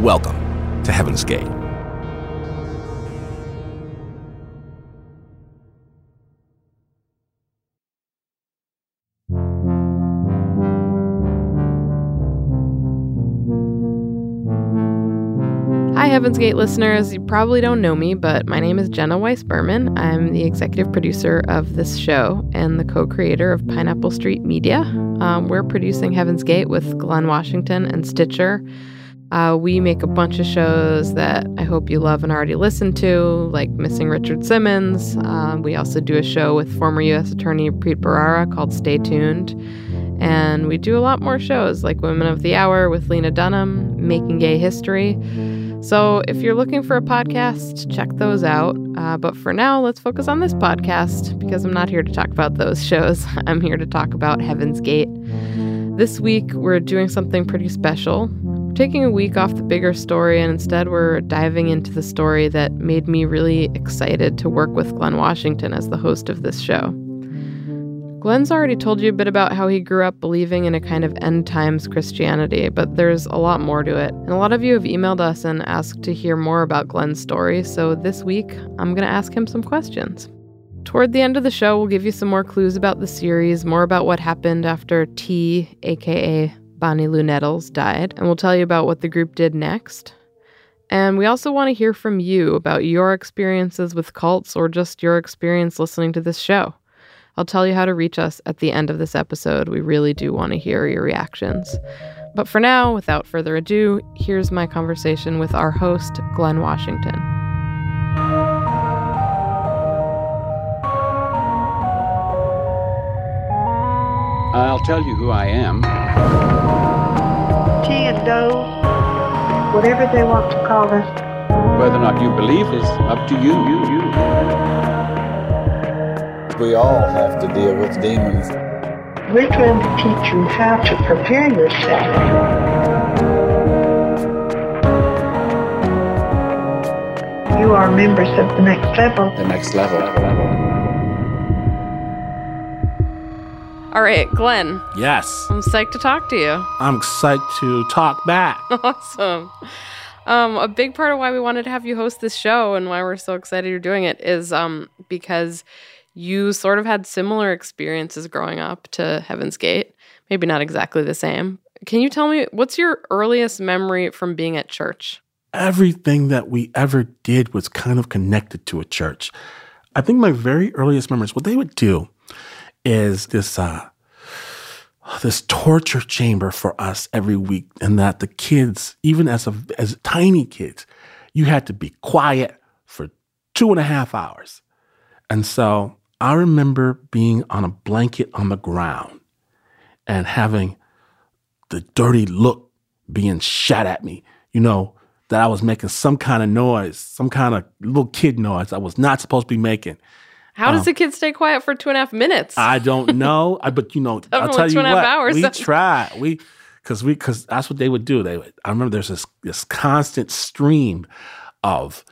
Welcome to Heaven's Gate. Hi, Heaven's Gate listeners. You probably don't know me, but my name is Jenna Weiss Berman. I'm the executive producer of this show and the co creator of Pineapple Street Media. Um, we're producing Heaven's Gate with Glenn Washington and Stitcher. Uh, we make a bunch of shows that I hope you love and already listened to, like Missing Richard Simmons. Uh, we also do a show with former U.S. Attorney Preet Bharara called Stay Tuned. And we do a lot more shows like Women of the Hour with Lena Dunham, Making Gay History. So if you're looking for a podcast, check those out. Uh, but for now, let's focus on this podcast because I'm not here to talk about those shows. I'm here to talk about Heaven's Gate. This week, we're doing something pretty special. Taking a week off the bigger story, and instead, we're diving into the story that made me really excited to work with Glenn Washington as the host of this show. Glenn's already told you a bit about how he grew up believing in a kind of end times Christianity, but there's a lot more to it. And a lot of you have emailed us and asked to hear more about Glenn's story, so this week I'm going to ask him some questions. Toward the end of the show, we'll give you some more clues about the series, more about what happened after Ti, aka Bonnie Lu Nettles, died, and we'll tell you about what the group did next. And we also want to hear from you about your experiences with cults or just your experience listening to this show. I'll tell you how to reach us at the end of this episode. We really do want to hear your reactions. But for now, without further ado, here's my conversation with our host, Glenn Washington. I'll tell you who I am. Ti and Do, whatever they want to call us. Whether or not you believe is up to you. You, you. We all have to deal with demons. We're trying to teach you how to prepare yourself. You are members of the next level. The next level. All right, Glenn, Yes, I'm psyched to talk to you. I'm psyched to talk back. awesome. Um, a big part of why we wanted to have you host this show and why we're so excited you're doing it is um, because you sort of had similar experiences growing up to Heaven's Gate. Maybe not exactly the same. Can you tell me what's your earliest memory from being at church? Everything that we ever did was kind of connected to a church. I think my very earliest memories, what they would do is this uh, this torture chamber for us every week, and that the kids, even as a, as tiny kids, you had to be quiet for two and a half hours. And so I remember being on a blanket on the ground and having the dirty look being shot at me, you know, that I was making some kind of noise, some kind of little kid noise I was not supposed to be making. How does a kid stay quiet for two and a half minutes? I don't know, I, but you know, I'll tell you and a half what, hours. we tried. We because we because that's what they would do. They would. I remember there's this this constant stream of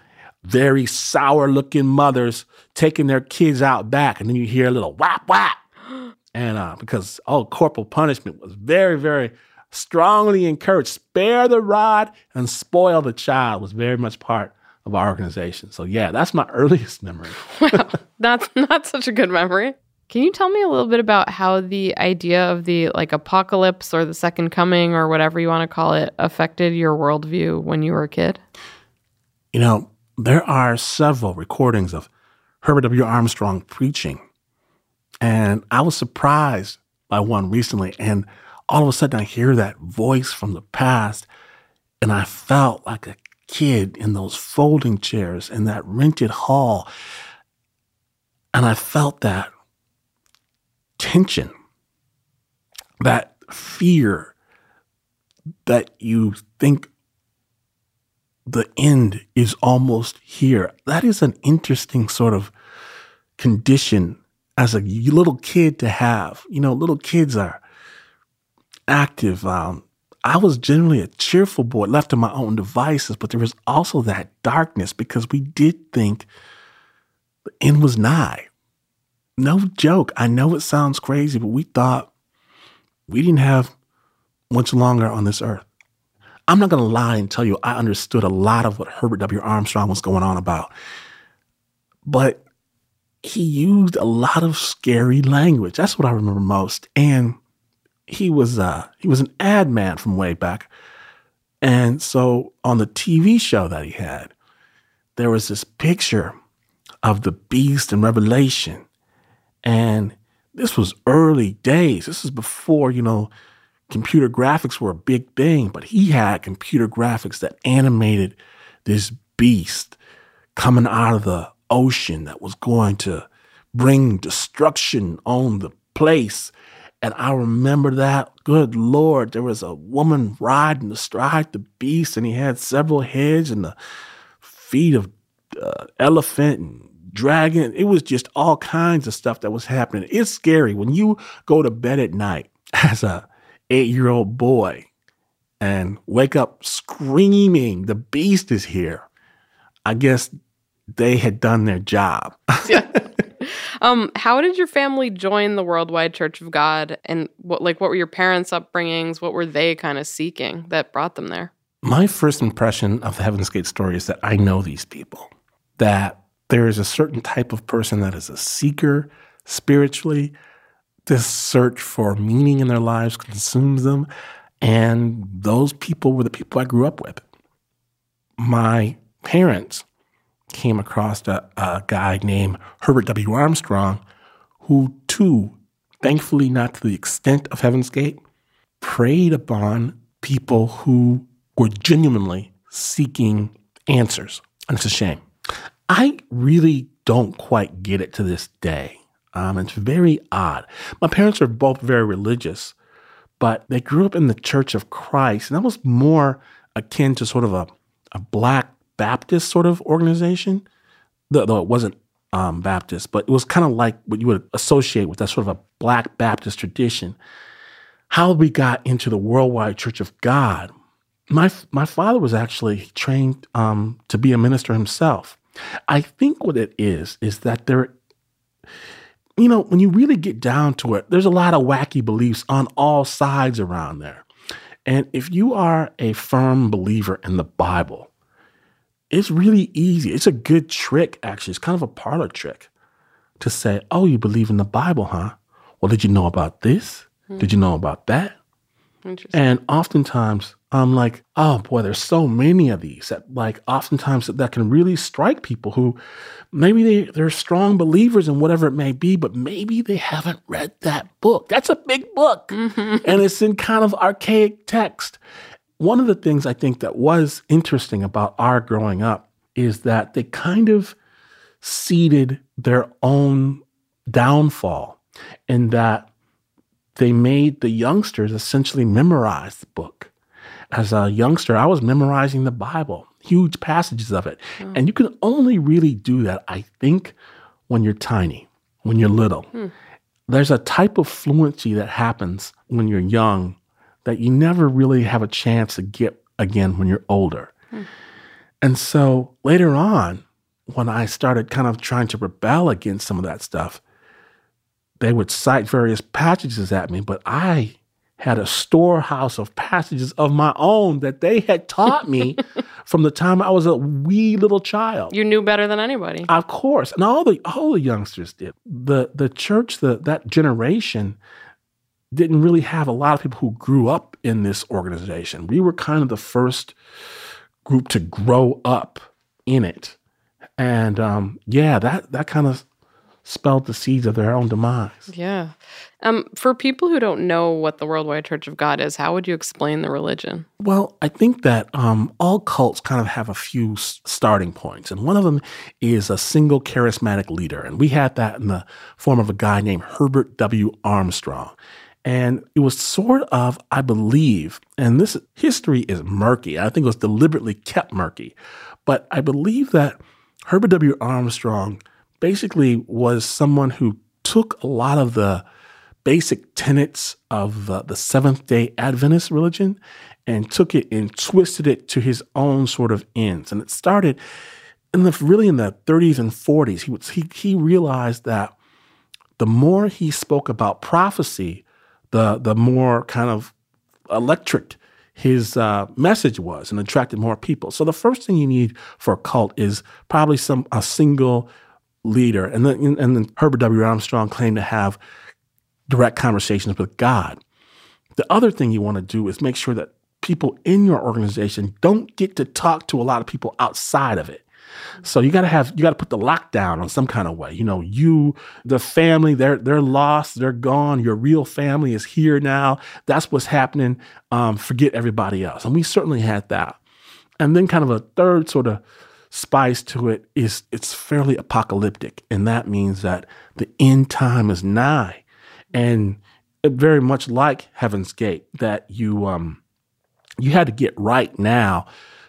very sour looking mothers taking their kids out back, and then you hear a little whap whap, and uh, because oh, corporal punishment was very very strongly encouraged. Spare the rod and spoil the child was very much part of our organization. So yeah, that's my earliest memory. wow, that's not such a good memory. Can you tell me a little bit about how the idea of the like apocalypse or the second coming or whatever you want to call it affected your worldview when you were a kid? You know, there are several recordings of Herbert W. Armstrong preaching. And I was surprised by one recently. And all of a sudden, I hear that voice from the past. And I felt like a kid in those folding chairs in that rented hall. And I felt that tension that fear that you think the end is almost here. That is an interesting sort of condition as a little kid to have. You know, little kids are active. Um, I was generally a cheerful boy, left to my own devices, but there was also that darkness because we did think the end was nigh. No joke. I know it sounds crazy, but we thought we didn't have much longer on this earth. I'm not going to lie and tell you I understood a lot of what Herbert W. Armstrong was going on about. But he used a lot of scary language. That's what I remember most. And he was uh he was an ad man from way back. And so on the TV show that he had, there was this picture of the beast in Revelation. And this was early days. This is before, you know, computer graphics were a big thing, but he had computer graphics that animated this beast coming out of the ocean that was going to bring destruction on the place. And I remember that, good Lord, there was a woman riding astride the beast, and he had several heads and the feet of uh, elephant and dragon. It was just all kinds of stuff that was happening. It's scary when you go to bed at night as a eight year old boy and wake up screaming, the beast is here. I guess they had done their job. yeah. Um, how did your family join the Worldwide Church of God, and what like what were your parents' upbringings? What were they kind of seeking that brought them there? My first impression of the Heaven's Gate story is that I know these people. That there is a certain type of person that is a seeker spiritually. This search for meaning in their lives consumes them, and those people were the people I grew up with. My parents came across a, a guy named Herbert W. Armstrong, who, too, thankfully not to the extent of Heaven's Gate, preyed upon people who were genuinely seeking answers. And it's a shame. I really don't quite get it to this day. Um, it's very odd. My parents are both very religious, but they grew up in the Church of Christ, and that was more akin to sort of a, a black Baptist sort of organization, though it wasn't um, Baptist, but it was kind of like what you would associate with that sort of a Black Baptist tradition. How we got into the Worldwide Church of God. My my father was actually trained um, to be a minister himself. I think what it is is that there, you know, when you really get down to it, there's a lot of wacky beliefs on all sides around there. And if you are a firm believer in the Bible, it's really easy. It's a good trick, actually. It's kind of a parlor trick to say, oh, you believe in the Bible, huh? Well, did you know about this? Mm-hmm. Did you know about that? And oftentimes I'm like, oh boy, there's so many of these that like oftentimes that, that can really strike people who maybe they, they're strong believers in whatever it may be, but maybe they haven't read that book. That's a big book. Mm-hmm. And it's in kind of archaic text. One of the things I think that was interesting about our growing up is that they kind of seeded their own downfall in that they made the youngsters essentially memorize the book. As a youngster, I was memorizing the Bible, huge passages of it. Mm. And you can only really do that, I think, when you're tiny, when you're little. Mm. There's a type of fluency that happens when you're young that you never really have a chance to get again when you're older. Hmm. And so later on, when I started kind of trying to rebel against some of that stuff, they would cite various passages at me, but I had a storehouse of passages of my own that they had taught me from the time I was a wee little child. You knew better than anybody. Of course. And all the all the youngsters did. The the church, the that generation, didn't really have a lot of people who grew up in this organization. We were kind of the first group to grow up in it. And um, yeah, that that kind of spelled the seeds of their own demise. Yeah. Um, for people who don't know what the Worldwide Church of God is, how would you explain the religion? Well, I think that um, all cults kind of have a few s- starting points, and one of them is a single charismatic leader, and we had that in the form of a guy named Herbert W. Armstrong. And it was sort of, I believe, and this history is murky. I think it was deliberately kept murky. But I believe that Herbert W. Armstrong basically was someone who took a lot of the basic tenets of uh, the Seventh day Adventist religion and took it and twisted it to his own sort of ends. And it started in the really in the 30s and 40s. He, he, he realized that the more he spoke about prophecy, the, the more kind of electric his uh, message was and attracted more people. So the first thing you need for a cult is probably some a single leader. And then, and then Herbert W. Armstrong claimed to have direct conversations with God. The other thing you want to do is make sure that people in your organization don't get to talk to a lot of people outside of it. So you got to have you got to put the lockdown on some kind of way. You know, you the family they're they're lost, they're gone. Your real family is here now. That's what's happening. Um, forget everybody else, and we certainly had that. And then kind of a third sort of spice to it is it's fairly apocalyptic, and that means that the end time is nigh, and very much like Heaven's Gate that you um you had to get right now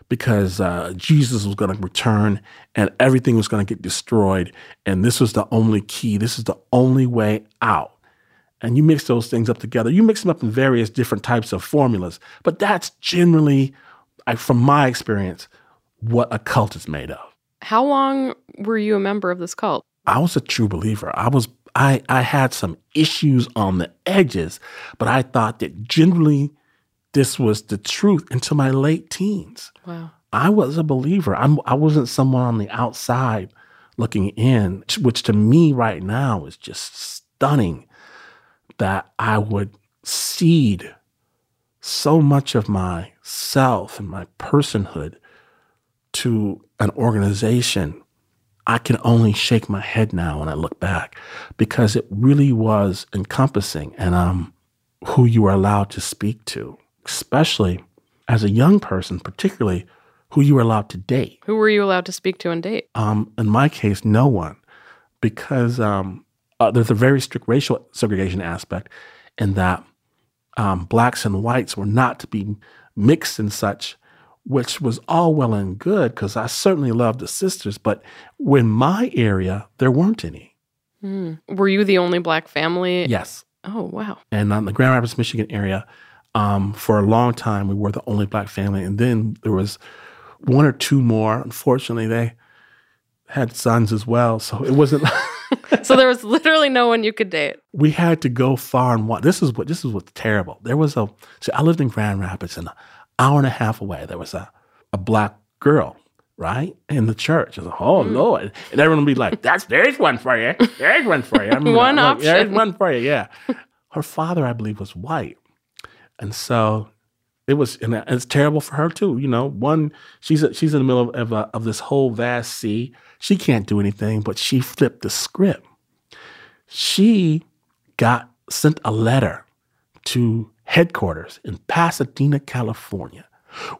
because uh, Jesus was going to return and everything was going to get destroyed. And this was the only key. This is the only way out. And you mix those things up together. You mix them up in various different types of formulas. But that's generally, from my experience, what a cult is made of. How long were you a member of this cult? I was a true believer. I was I I had some issues on the edges, but I thought that generally this was the truth until my late teens. Wow. I was a believer. I'm, I wasn't someone on the outside looking in, which to me right now is just stunning that I would cede so much of myself and my personhood to an organization. I can only shake my head now when I look back because it really was encompassing and um, who you were allowed to speak to especially as a young person, particularly who you were allowed to date. Who were you allowed to speak to and date? Um, in my case, no one, because um, uh, there's a very strict racial segregation aspect in that um, blacks and whites were not to be mixed and such, which was all well and good because I certainly loved the sisters, but in my area, there weren't any. Mm. Were you the only black family? Yes. Oh, wow. And on the Grand Rapids, Michigan area, um, for a long time, we were the only black family, and then there was one or two more. Unfortunately, they had sons as well, so it wasn't. so there was literally no one you could date. We had to go far and wide. This is what this is what's terrible. There was a. See, I lived in Grand Rapids, and an hour and a half away, there was a a black girl right? In the church. I was like, oh, mm. Lord. And everyone would be like, that's, there's one for you. There's one for you. I mean, one option. There's one for you, yeah. Her father, I believe, was white. And so it was, and it's terrible for her too. You know, one, she's a, she's in the middle of of, uh, of this whole vast sea. She can't do anything, but she flipped the script. She got sent a letter to headquarters in Pasadena, California,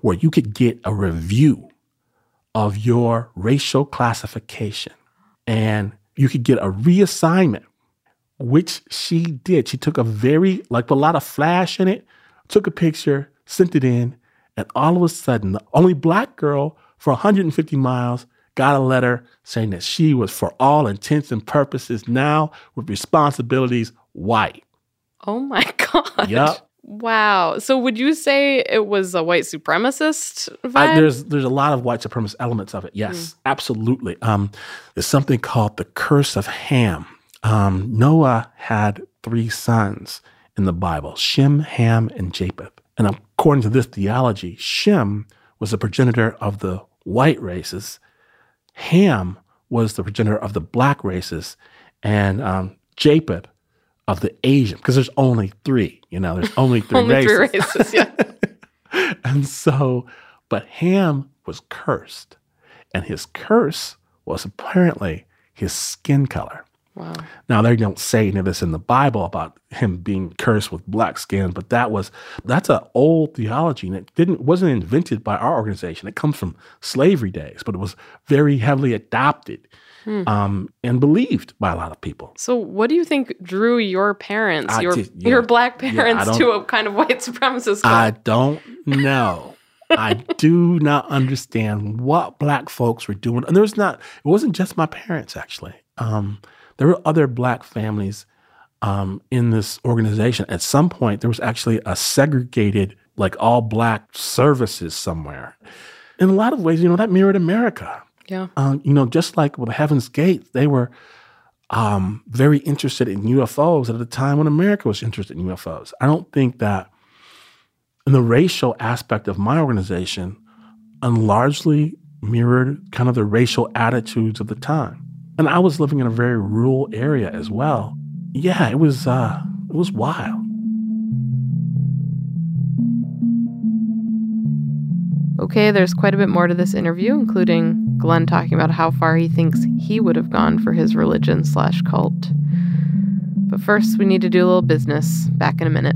where you could get a review of your racial classification, and you could get a reassignment, which she did. She took a very like a lot of flash in it took a picture, sent it in, and all of a sudden, the only black girl for 150 miles got a letter saying that she was, for all intents and purposes, now with responsibilities, white. Oh my God. Yep. Wow. So would you say it was a white supremacist vibe? I, there's there's a lot of white supremacist elements of it. Yes, mm. absolutely. Um, there's something called the curse of Ham. Um, Noah had three sons in the Bible Shem, Ham, and Japheth. And according to this theology, Shem was the progenitor of the white races, Ham was the progenitor of the black races, and um, Japheth of the Asian, because there's only three, you know, there's only three only races. Three races yeah. and so, but Ham was cursed, and his curse was apparently his skin color. Wow. Now they don't say any of this in the Bible about him being cursed with black skin, but that was that's an old theology and it didn't wasn't invented by our organization. It comes from slavery days, but it was very heavily adopted um, and believed by a lot of people. So, what do you think drew your parents, I your just- yeah. your black parents, don't- to a kind of white supremacist cult? I don't know. I do not understand what black folks were doing. And there was not, it wasn't just my parents, actually. Um, there were other black families um, in this organization. At some point, there was actually a segregated, like all black services somewhere. In a lot of ways, you know, that mirrored America. yeah. Um, you know, just like with Heaven's Gate, they were um, very interested in UFOs at a time when America was interested in UFOs. I don't think that in the racial aspect of my organization, and largely mirrored kind of the racial attitudes of the time. And I was living in a very rural area as well. Yeah, it was uh, it was wild. Okay, there's quite a bit more to this interview, including Glenn talking about how far he thinks he would have gone for his religion slash cult. But first, we need to do a little business. Back in a minute.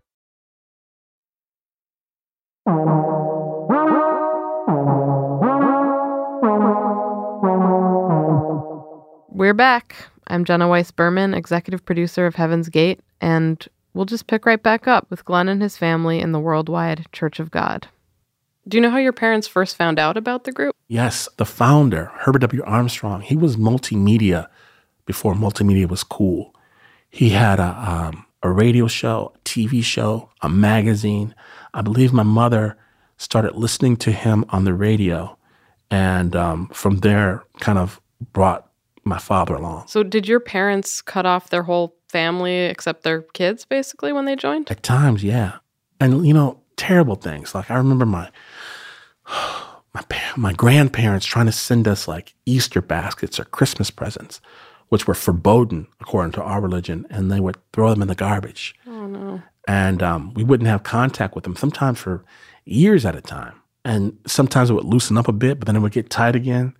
We're back. I'm Jenna Weiss Berman, executive producer of Heaven's Gate, and we'll just pick right back up with Glenn and his family in the Worldwide Church of God. Do you know how your parents first found out about the group? Yes, the founder, Herbert W. Armstrong, he was multimedia before multimedia was cool. He had a, um, a radio show, a TV show, a magazine. I believe my mother started listening to him on the radio, and um, from there, kind of brought my father along. So, did your parents cut off their whole family except their kids basically when they joined? At times, yeah. And you know, terrible things. Like I remember my my my grandparents trying to send us like Easter baskets or Christmas presents, which were forbidden according to our religion, and they would throw them in the garbage. Oh, no. And um, we wouldn't have contact with them sometimes for years at a time. And sometimes it would loosen up a bit, but then it would get tight again.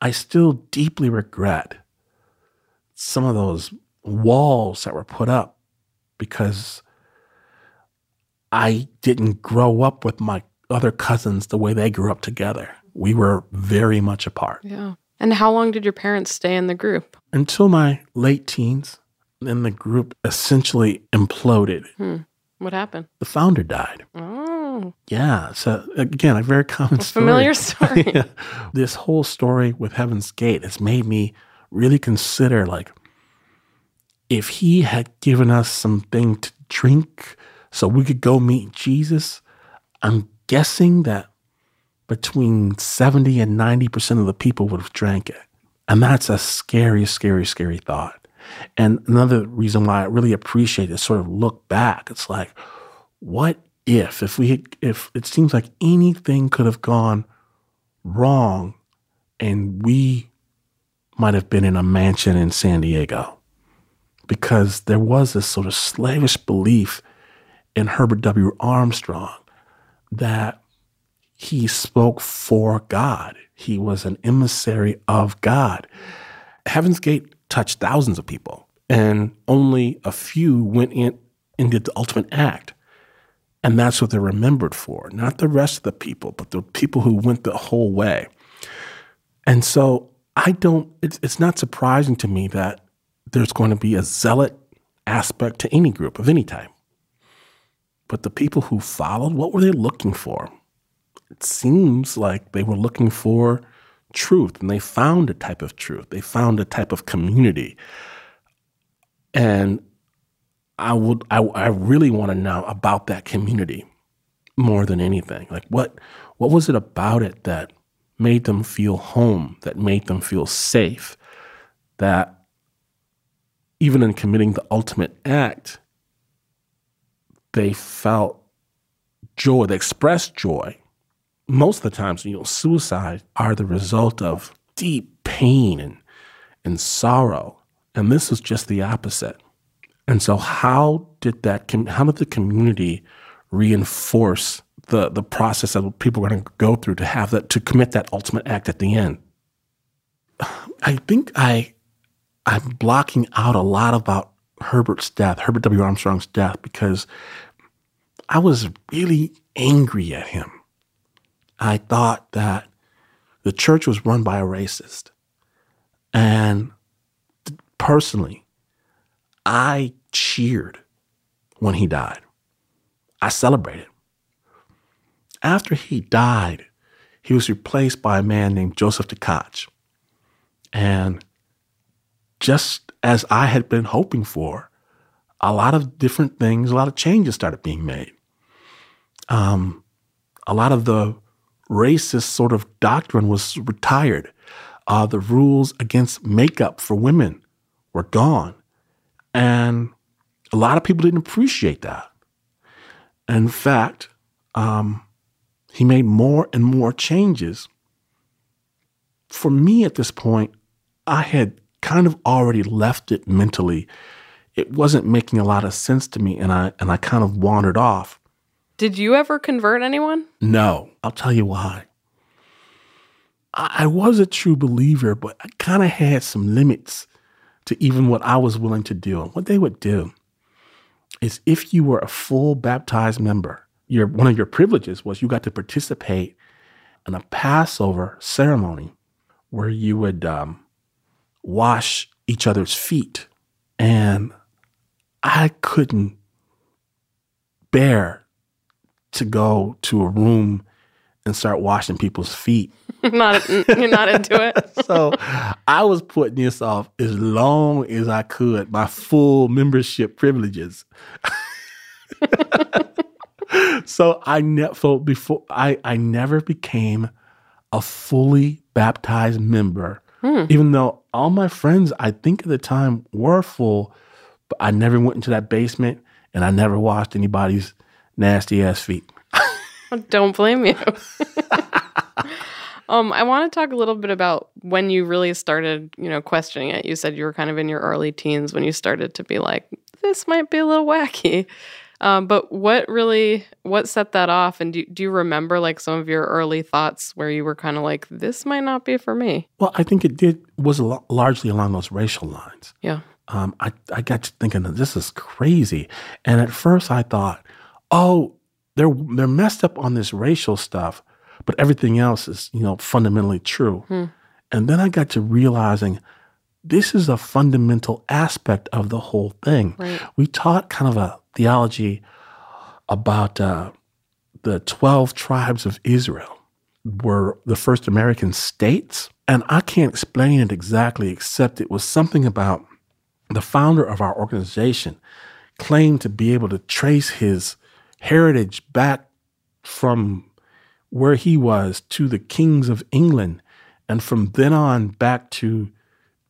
I still deeply regret some of those walls that were put up because I didn't grow up with my other cousins the way they grew up together. We were very much apart Yeah. And how long did your parents stay in the group? until my late teens. Then the group essentially imploded. Hmm. What happened? The founder died. Oh, Oh. Yeah. So again, a very common a story. familiar story. Yeah. This whole story with Heaven's Gate has made me really consider like if he had given us something to drink so we could go meet Jesus, I'm guessing that between 70 and 90% of the people would have drank it. And that's a scary, scary, scary thought. And another reason why I really appreciate this sort of look back, it's like, what if, if we if it seems like anything could have gone wrong and we might have been in a mansion in San Diego because there was this sort of slavish belief in Herbert W. Armstrong that he spoke for God. He was an emissary of God. Heaven's Gate touched thousands of people, and only a few went in and did the ultimate act. And that's what they're remembered for, not the rest of the people, but the people who went the whole way. And so I don't, it's, it's not surprising to me that there's going to be a zealot aspect to any group of any type. But the people who followed, what were they looking for? It seems like they were looking for truth and they found a type of truth. They found a type of community. And I would I, I really want to know about that community more than anything. Like what what was it about it that made them feel home, that made them feel safe, that even in committing the ultimate act, they felt joy, they expressed joy. Most of the times, you know, suicide are the result of deep pain and, and sorrow. And this is just the opposite. And so, how did that? How did the community reinforce the the process that people are going to go through to have that to commit that ultimate act at the end? I think I I'm blocking out a lot about Herbert's death, Herbert W. Armstrong's death, because I was really angry at him. I thought that the church was run by a racist. And personally, I cheered when he died. I celebrated. After he died, he was replaced by a man named Joseph Tkach. And just as I had been hoping for, a lot of different things, a lot of changes started being made. Um, a lot of the racist sort of doctrine was retired. Uh, the rules against makeup for women were gone. And a lot of people didn't appreciate that. In fact, um, he made more and more changes. For me at this point, I had kind of already left it mentally. It wasn't making a lot of sense to me, and I and I kind of wandered off. Did you ever convert anyone? No, I'll tell you why. I, I was a true believer, but I kind of had some limits to even what I was willing to do. And what they would do is if you were a full baptized member, your one of your privileges was you got to participate in a Passover ceremony where you would um, wash each other's feet. And I couldn't bear to go to a room and start washing people's feet. not you're not into it. so I was putting this off as long as I could, my full membership privileges. so I never before I, I never became a fully baptized member, hmm. even though all my friends I think at the time were full, but I never went into that basement and I never washed anybody's nasty ass feet. Don't blame you. Um, I want to talk a little bit about when you really started, you know, questioning it. You said you were kind of in your early teens when you started to be like, this might be a little wacky. Um, but what really what set that off? And do do you remember like some of your early thoughts where you were kind of like, this might not be for me? Well, I think it did was largely along those racial lines. Yeah. Um, I I got to thinking this is crazy, and at first I thought, oh, they're they're messed up on this racial stuff, but everything else is you know fundamentally true. Hmm. And then I got to realizing this is a fundamental aspect of the whole thing. Right. We taught kind of a theology about uh, the 12 tribes of Israel were the first American states. And I can't explain it exactly, except it was something about the founder of our organization claimed to be able to trace his heritage back from where he was to the kings of England, and from then on back to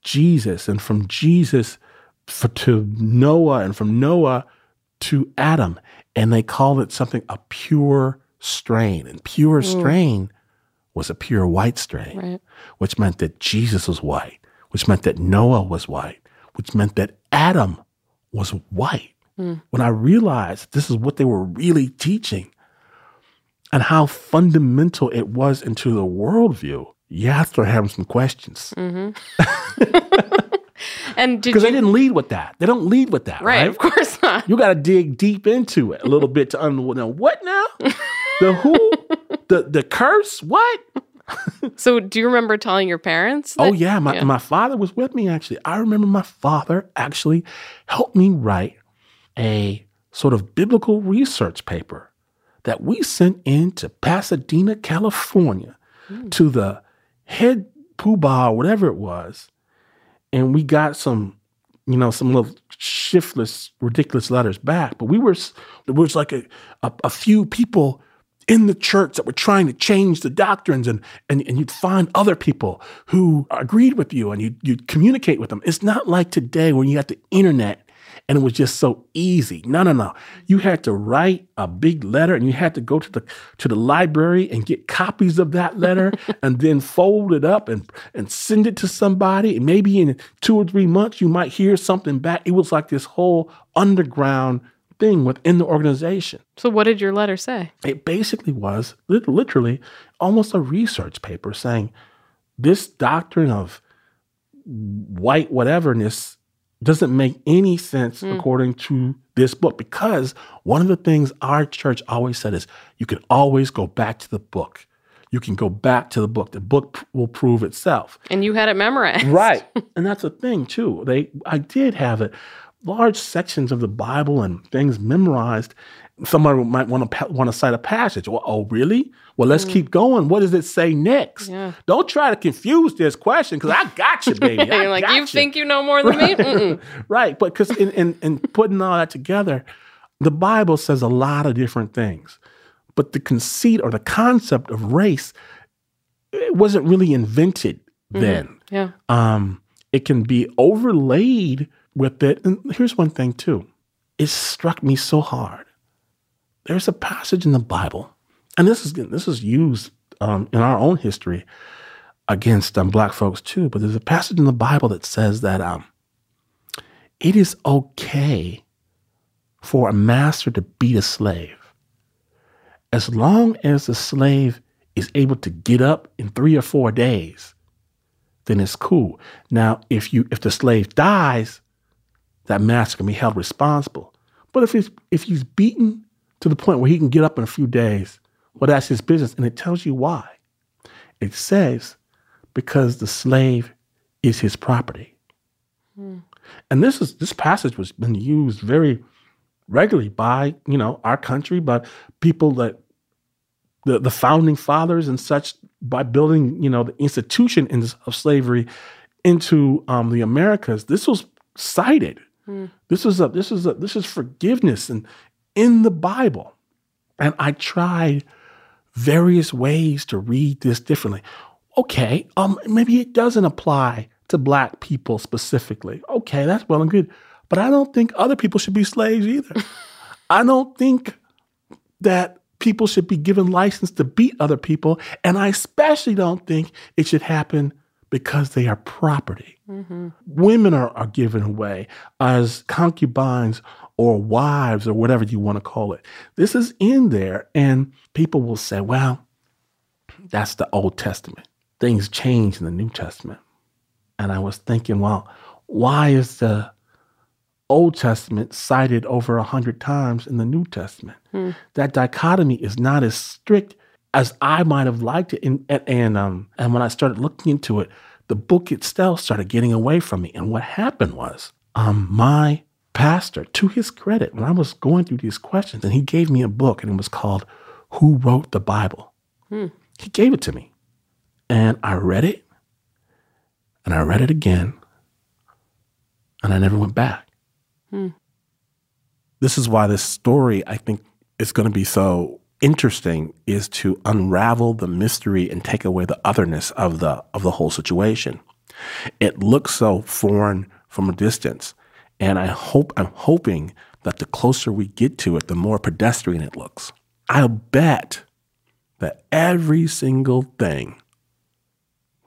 Jesus, and from Jesus for, to Noah, and from Noah to Adam. And they called it something a pure strain. And pure mm. strain was a pure white strain, right. which meant that Jesus was white, which meant that Noah was white, which meant that Adam was white. Mm. When I realized this is what they were really teaching and how fundamental it was into the worldview, you have to start having some questions. Mm-hmm. and because they didn't lead with that, they don't lead with that, right? right? Of course not. You got to dig deep into it a little bit to understand what now, the who, the the curse, what. so, do you remember telling your parents? That, oh yeah, my yeah. my father was with me actually. I remember my father actually helped me write a sort of biblical research paper that we sent in to Pasadena, California, mm. to the head poobah, whatever it was, and we got some, you know, some little shiftless, ridiculous letters back. But we were, there was like a, a, a few people in the church that were trying to change the doctrines and, and, and you'd find other people who agreed with you and you'd, you'd communicate with them. It's not like today when you have the internet and it was just so easy. No, no, no. You had to write a big letter and you had to go to the to the library and get copies of that letter and then fold it up and and send it to somebody. And maybe in two or three months you might hear something back. It was like this whole underground thing within the organization. So, what did your letter say? It basically was literally almost a research paper saying this doctrine of white whateverness doesn't make any sense mm. according to this book because one of the things our church always said is you can always go back to the book. You can go back to the book. The book will prove itself. And you had it memorized. Right. and that's a thing too. They I did have it large sections of the Bible and things memorized. Somebody might want to want to cite a passage. Well, oh, really? Well, let's mm. keep going. What does it say next? Yeah. Don't try to confuse this question because I got you, baby. You're like, you, you, think you know more than right. me? right. But because in, in, in putting all that together, the Bible says a lot of different things. But the conceit or the concept of race it wasn't really invented mm-hmm. then. Yeah. Um, it can be overlaid with it. And here's one thing, too. It struck me so hard. There's a passage in the Bible, and this is this is used um, in our own history against um, black folks too. But there's a passage in the Bible that says that um, it is okay for a master to beat a slave as long as the slave is able to get up in three or four days. Then it's cool. Now, if you if the slave dies, that master can be held responsible. But if he's if he's beaten to the point where he can get up in a few days, well, that's his business, and it tells you why. It says because the slave is his property. Hmm. And this is this passage was been used very regularly by you know our country, by people that the the founding fathers and such by building you know the institution of slavery into um, the Americas. This was cited Mm. This is a this is a this is forgiveness and in the Bible. And I tried various ways to read this differently. Okay, um, maybe it doesn't apply to black people specifically. Okay, that's well and good. But I don't think other people should be slaves either. I don't think that people should be given license to beat other people. And I especially don't think it should happen because they are property. Mm-hmm. Women are, are given away as concubines or wives or whatever you want to call it. This is in there, and people will say, well, that's the Old Testament. Things change in the New Testament. And I was thinking, well, why is the Old Testament cited over a hundred times in the New Testament? Hmm. That dichotomy is not as strict as I might have liked it. And, and, um, and when I started looking into it, the book itself started getting away from me. And what happened was, um, my pastor, to his credit, when I was going through these questions, and he gave me a book, and it was called Who Wrote the Bible? Hmm. He gave it to me. And I read it, and I read it again, and I never went back. Hmm. This is why this story, I think, is going to be so interesting is to unravel the mystery and take away the otherness of the of the whole situation. It looks so foreign from a distance, and I hope I'm hoping that the closer we get to it, the more pedestrian it looks. I'll bet that every single thing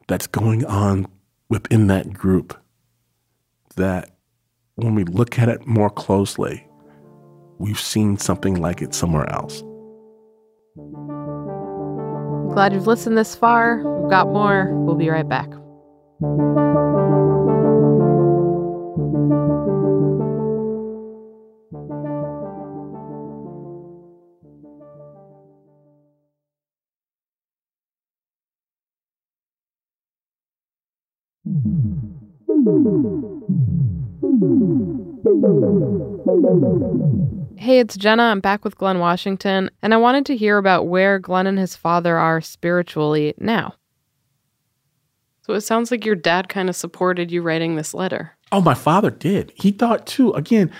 that's going on within that group that when we look at it more closely, we've seen something like it somewhere else. Glad you've listened this far. We've got more. We'll be right back. Hey, it's Jenna. I'm back with Glenn Washington, and I wanted to hear about where Glenn and his father are spiritually now. So it sounds like your dad kind of supported you writing this letter. Oh, my father did. He thought too. Again,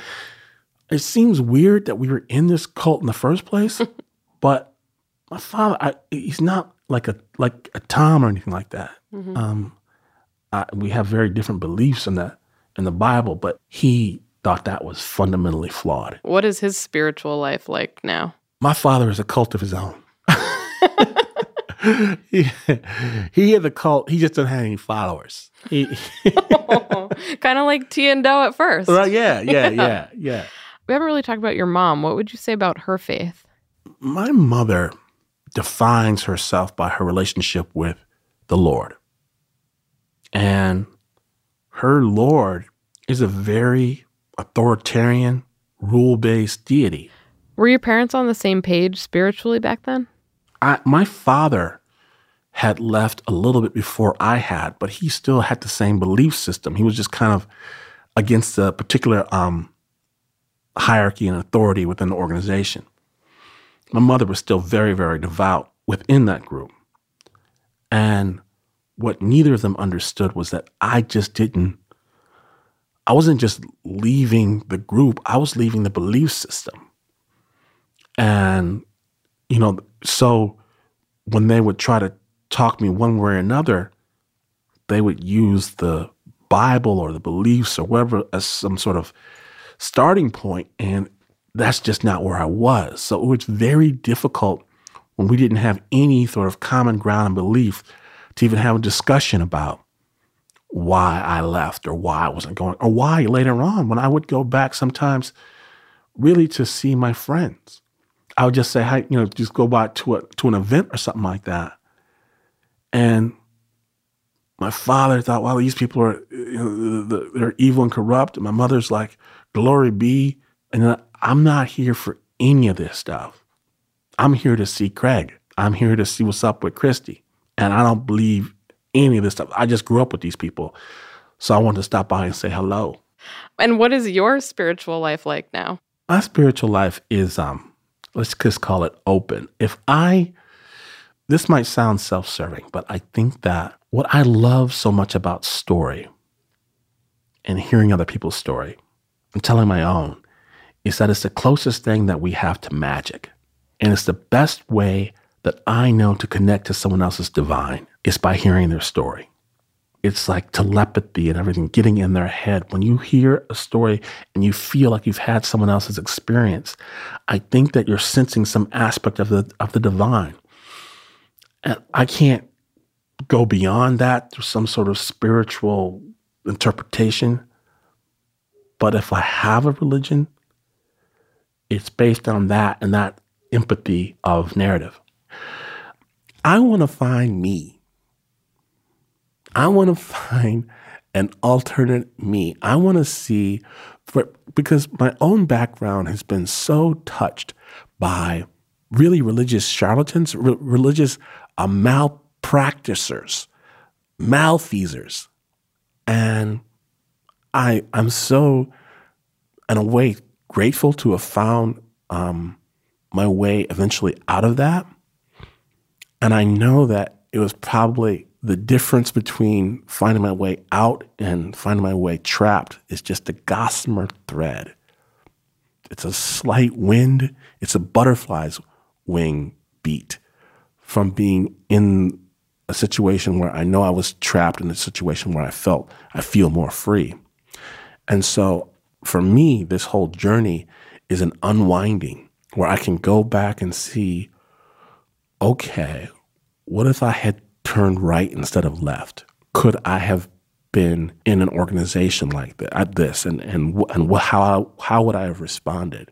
it seems weird that we were in this cult in the first place, but my father, I, he's not like a like a Tom or anything like that. Um, I, we have very different beliefs in that in the Bible, but he thought that was fundamentally flawed. What is his spiritual life like now? My father is a cult of his own. he, he had the cult. He just doesn't have any followers. He, kind of like Ti and Do at first. well, yeah, yeah, yeah, yeah. We haven't really talked about your mom. What would you say about her faith? My mother defines herself by her relationship with the Lord. And her Lord is a very authoritarian, rule based deity. Were your parents on the same page spiritually back then? I, my father had left a little bit before I had, but he still had the same belief system. He was just kind of against a particular um, hierarchy and authority within the organization. My mother was still very, very devout within that group. And what neither of them understood was that I just didn't, I wasn't just leaving the group, I was leaving the belief system. And, you know, so when they would try to talk me one way or another, they would use the Bible or the beliefs or whatever as some sort of starting point, and that's just not where I was. So it was very difficult when we didn't have any sort of common ground and belief to even have a discussion about why I left or why I wasn't going, or why later on when I would go back sometimes really to see my friends. I would just say, hi, you know, just go by to a to an event or something like that. And my father thought, well, these people are you know, they're evil and corrupt. And my mother's like, glory be. And I'm not here for any of this stuff. I'm here to see Craig. I'm here to see what's up with Christy. And I don't believe any of this stuff. I just grew up with these people. So I wanted to stop by and say hello. And what is your spiritual life like now? My spiritual life is um let's just call it open. If I this might sound self-serving, but I think that what I love so much about story and hearing other people's story and telling my own is that it's the closest thing that we have to magic. And it's the best way that I know to connect to someone else's divine is by hearing their story. It's like telepathy and everything getting in their head. When you hear a story and you feel like you've had someone else's experience, I think that you're sensing some aspect of the of the divine. And I can't go beyond that through some sort of spiritual interpretation. But if I have a religion, it's based on that and that empathy of narrative. I want to find me. I want to find an alternate me. I want to see, for, because my own background has been so touched by really religious charlatans, re- religious uh, malpracticers, malfeasers. And I, I'm so, in a way, grateful to have found um, my way eventually out of that. And I know that it was probably the difference between finding my way out and finding my way trapped is just a gossamer thread. It's a slight wind, it's a butterfly's wing beat from being in a situation where I know I was trapped in a situation where I felt I feel more free. And so for me, this whole journey is an unwinding where I can go back and see okay, what if I had turned right instead of left? Could I have been in an organization like this, and and and how how would I have responded?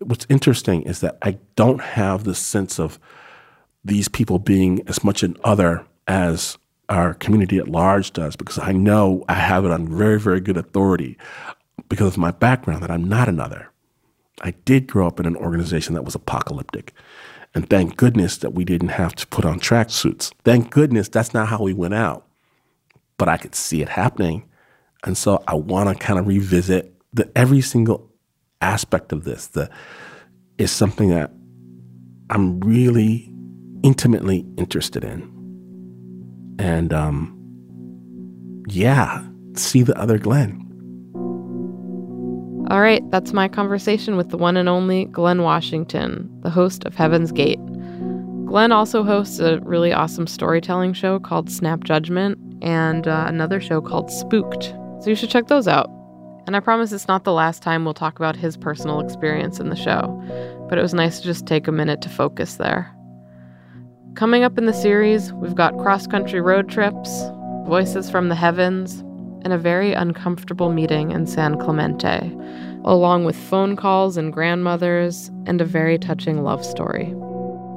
What's interesting is that I don't have the sense of these people being as much an other as our community at large does, because I know I have it on very very good authority because of my background that I'm not another. I did grow up in an organization that was apocalyptic. And thank goodness that we didn't have to put on tracksuits. Thank goodness that's not how we went out. But I could see it happening. And so I want to kind of revisit the every single aspect of this. The is something that I'm really intimately interested in. And um, yeah, see the other Glynn. All right, that's my conversation with the one and only Glynn Washington, the host of Heaven's Gate. Glynn also hosts a really awesome storytelling show called Snap Judgment and uh, another show called Spooked. So you should check those out. And I promise it's not the last time we'll talk about his personal experience in the show, but it was nice to just take a minute to focus there. Coming up in the series, we've got cross country road trips, voices from the heavens, and a very uncomfortable meeting in San Clemente, along with phone calls and grandmothers, and a very touching love story.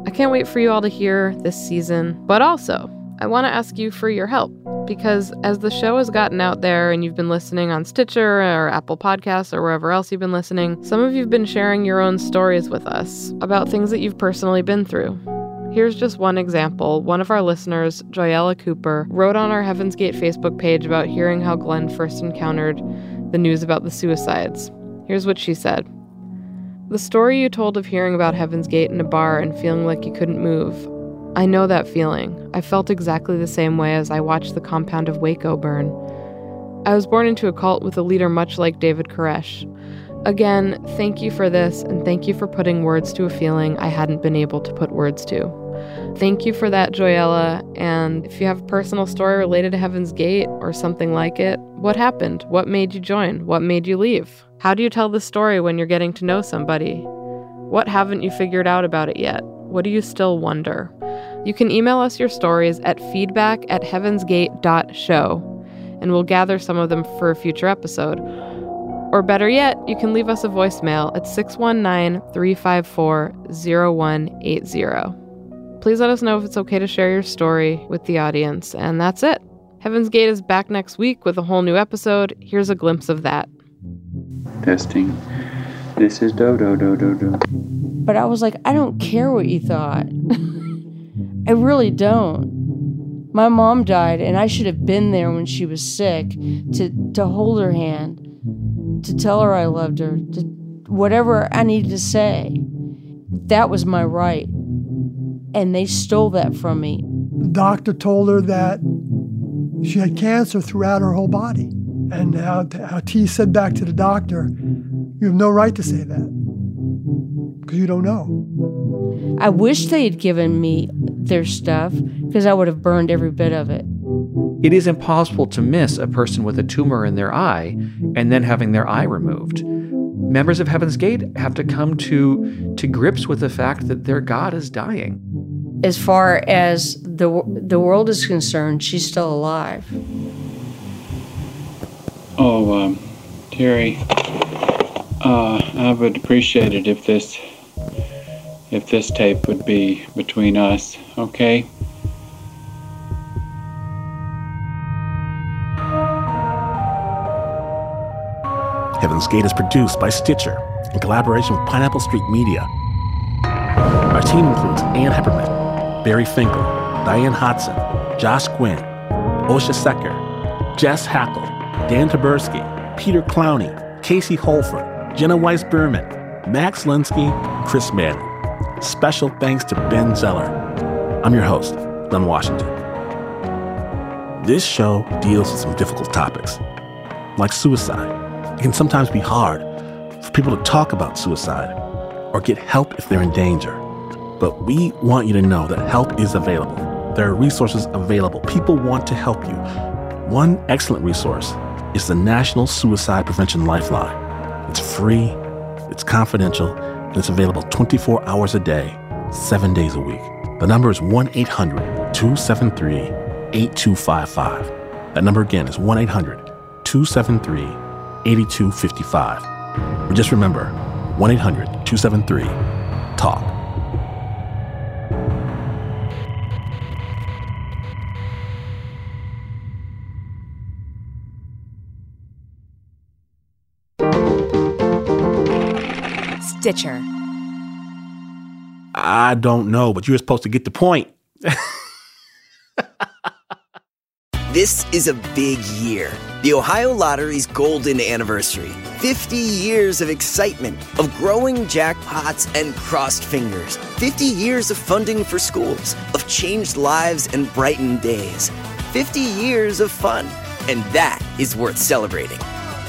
I can't wait for you all to hear this season, but also, I want to ask you for your help because as the show has gotten out there and you've been listening on Stitcher or Apple Podcasts or wherever else you've been listening, some of you've been sharing your own stories with us about things that you've personally been through. Here's just one example. One of our listeners, Joyella Cooper, wrote on our Heaven's Gate Facebook page about hearing how Glynn first encountered the news about the suicides. Here's what she said The story you told of hearing about Heaven's Gate in a bar and feeling like you couldn't move, I know that feeling. I felt exactly the same way as I watched the compound of Waco burn. I was born into a cult with a leader much like David Koresh. Again, thank you for this, and thank you for putting words to a feeling I hadn't been able to put words to. Thank you for that, Joyella. And if you have a personal story related to Heaven's Gate or something like it, what happened? What made you join? What made you leave? How do you tell the story when you're getting to know somebody? What haven't you figured out about it yet? What do you still wonder? You can email us your stories at feedback at heavensgate.show, and we'll gather some of them for a future episode. Or better yet, you can leave us a voicemail at 619 354 0180. Please let us know if it's okay to share your story with the audience, and that's it. Heaven's Gate is back next week with a whole new episode. Here's a glimpse of that. Testing. This is do do do do do. But I was like, I don't care what you thought. I really don't. My mom died, and I should have been there when she was sick to, to hold her hand, to tell her I loved her, to whatever I needed to say. That was my right. And they stole that from me. The doctor told her that she had cancer throughout her whole body. And how, how Ti said back to the doctor, You have no right to say that because you don't know. I wish they had given me their stuff because I would have burned every bit of it. It is impossible to miss a person with a tumor in their eye and then having their eye removed. Members of Heaven's Gate have to come to, to grips with the fact that their God is dying. As far as the, the world is concerned, she's still alive. Oh, um, Terry, uh, I would appreciate it if this, if this tape would be between us, okay? Heaven's Gate is produced by Stitcher in collaboration with Pineapple Street Media. Our team includes Ann Heppermann, Barry Finkel, Diane Hodson, Josh Gwynn, Osha Secker, Jess Hackle, Dan Taberski, Peter Clowney, Casey Holford, Jenna Weiss Berman, Max Linsky, Chris Manning. Special thanks to Ben Zeller. I'm your host, Glynn Washington. This show deals with some difficult topics, like suicide. It can sometimes be hard for people to talk about suicide or get help if they're in danger. But we want you to know that help is available. There are resources available. People want to help you. One excellent resource is the National Suicide Prevention Lifeline. It's free, it's confidential, and it's available 24 hours a day, seven days a week. The number is 1 800 273 8255. That number again is 1 800 273 8255. Or just remember 1 800 273 TALK. Stitcher. I don't know, but you're supposed to get the point. This is a big year. The Ohio Lottery's golden anniversary. 50 years of excitement, of growing jackpots and crossed fingers. 50 years of funding for schools, of changed lives and brightened days. 50 years of fun. And that is worth celebrating.